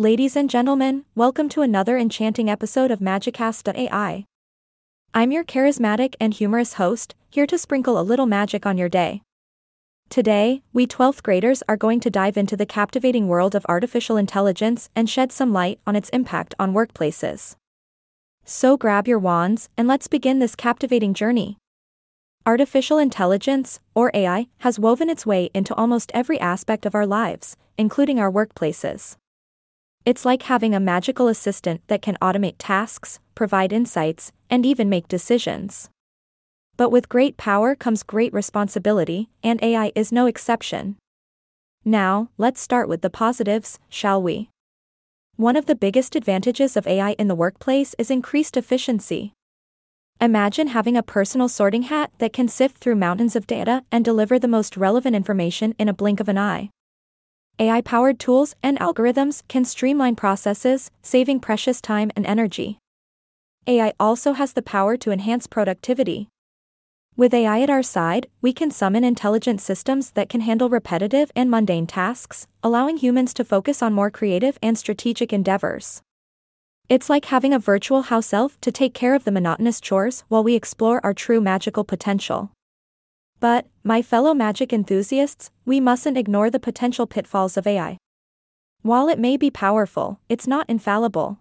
Ladies and gentlemen, welcome to another enchanting episode of Magicast.ai. I'm your charismatic and humorous host, here to sprinkle a little magic on your day. Today, we 12th graders are going to dive into the captivating world of artificial intelligence and shed some light on its impact on workplaces. So grab your wands and let's begin this captivating journey. Artificial intelligence, or AI, has woven its way into almost every aspect of our lives, including our workplaces. It's like having a magical assistant that can automate tasks, provide insights, and even make decisions. But with great power comes great responsibility, and AI is no exception. Now, let's start with the positives, shall we? One of the biggest advantages of AI in the workplace is increased efficiency. Imagine having a personal sorting hat that can sift through mountains of data and deliver the most relevant information in a blink of an eye. AI powered tools and algorithms can streamline processes, saving precious time and energy. AI also has the power to enhance productivity. With AI at our side, we can summon intelligent systems that can handle repetitive and mundane tasks, allowing humans to focus on more creative and strategic endeavors. It's like having a virtual house elf to take care of the monotonous chores while we explore our true magical potential. But, my fellow magic enthusiasts, we mustn't ignore the potential pitfalls of AI. While it may be powerful, it's not infallible.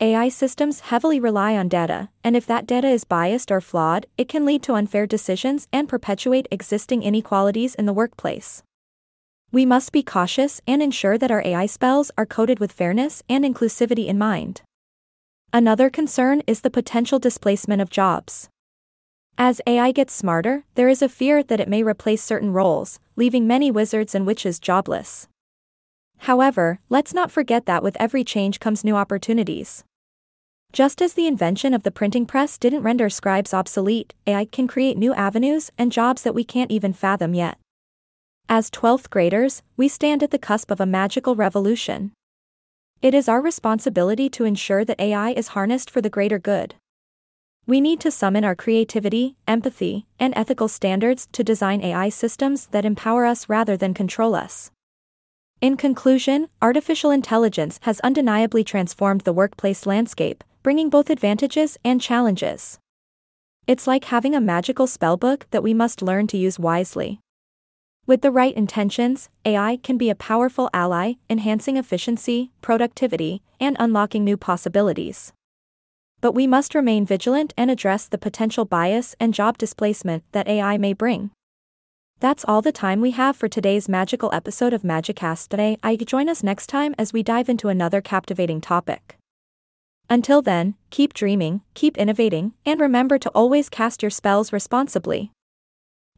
AI systems heavily rely on data, and if that data is biased or flawed, it can lead to unfair decisions and perpetuate existing inequalities in the workplace. We must be cautious and ensure that our AI spells are coded with fairness and inclusivity in mind. Another concern is the potential displacement of jobs. As AI gets smarter, there is a fear that it may replace certain roles, leaving many wizards and witches jobless. However, let's not forget that with every change comes new opportunities. Just as the invention of the printing press didn't render scribes obsolete, AI can create new avenues and jobs that we can't even fathom yet. As 12th graders, we stand at the cusp of a magical revolution. It is our responsibility to ensure that AI is harnessed for the greater good. We need to summon our creativity, empathy, and ethical standards to design AI systems that empower us rather than control us. In conclusion, artificial intelligence has undeniably transformed the workplace landscape, bringing both advantages and challenges. It's like having a magical spellbook that we must learn to use wisely. With the right intentions, AI can be a powerful ally, enhancing efficiency, productivity, and unlocking new possibilities. But we must remain vigilant and address the potential bias and job displacement that AI may bring. That's all the time we have for today's magical episode of Magicast today. I join us next time as we dive into another captivating topic. Until then, keep dreaming, keep innovating, and remember to always cast your spells responsibly.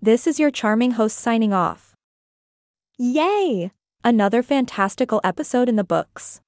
This is your charming host signing off. Yay! Another fantastical episode in the books.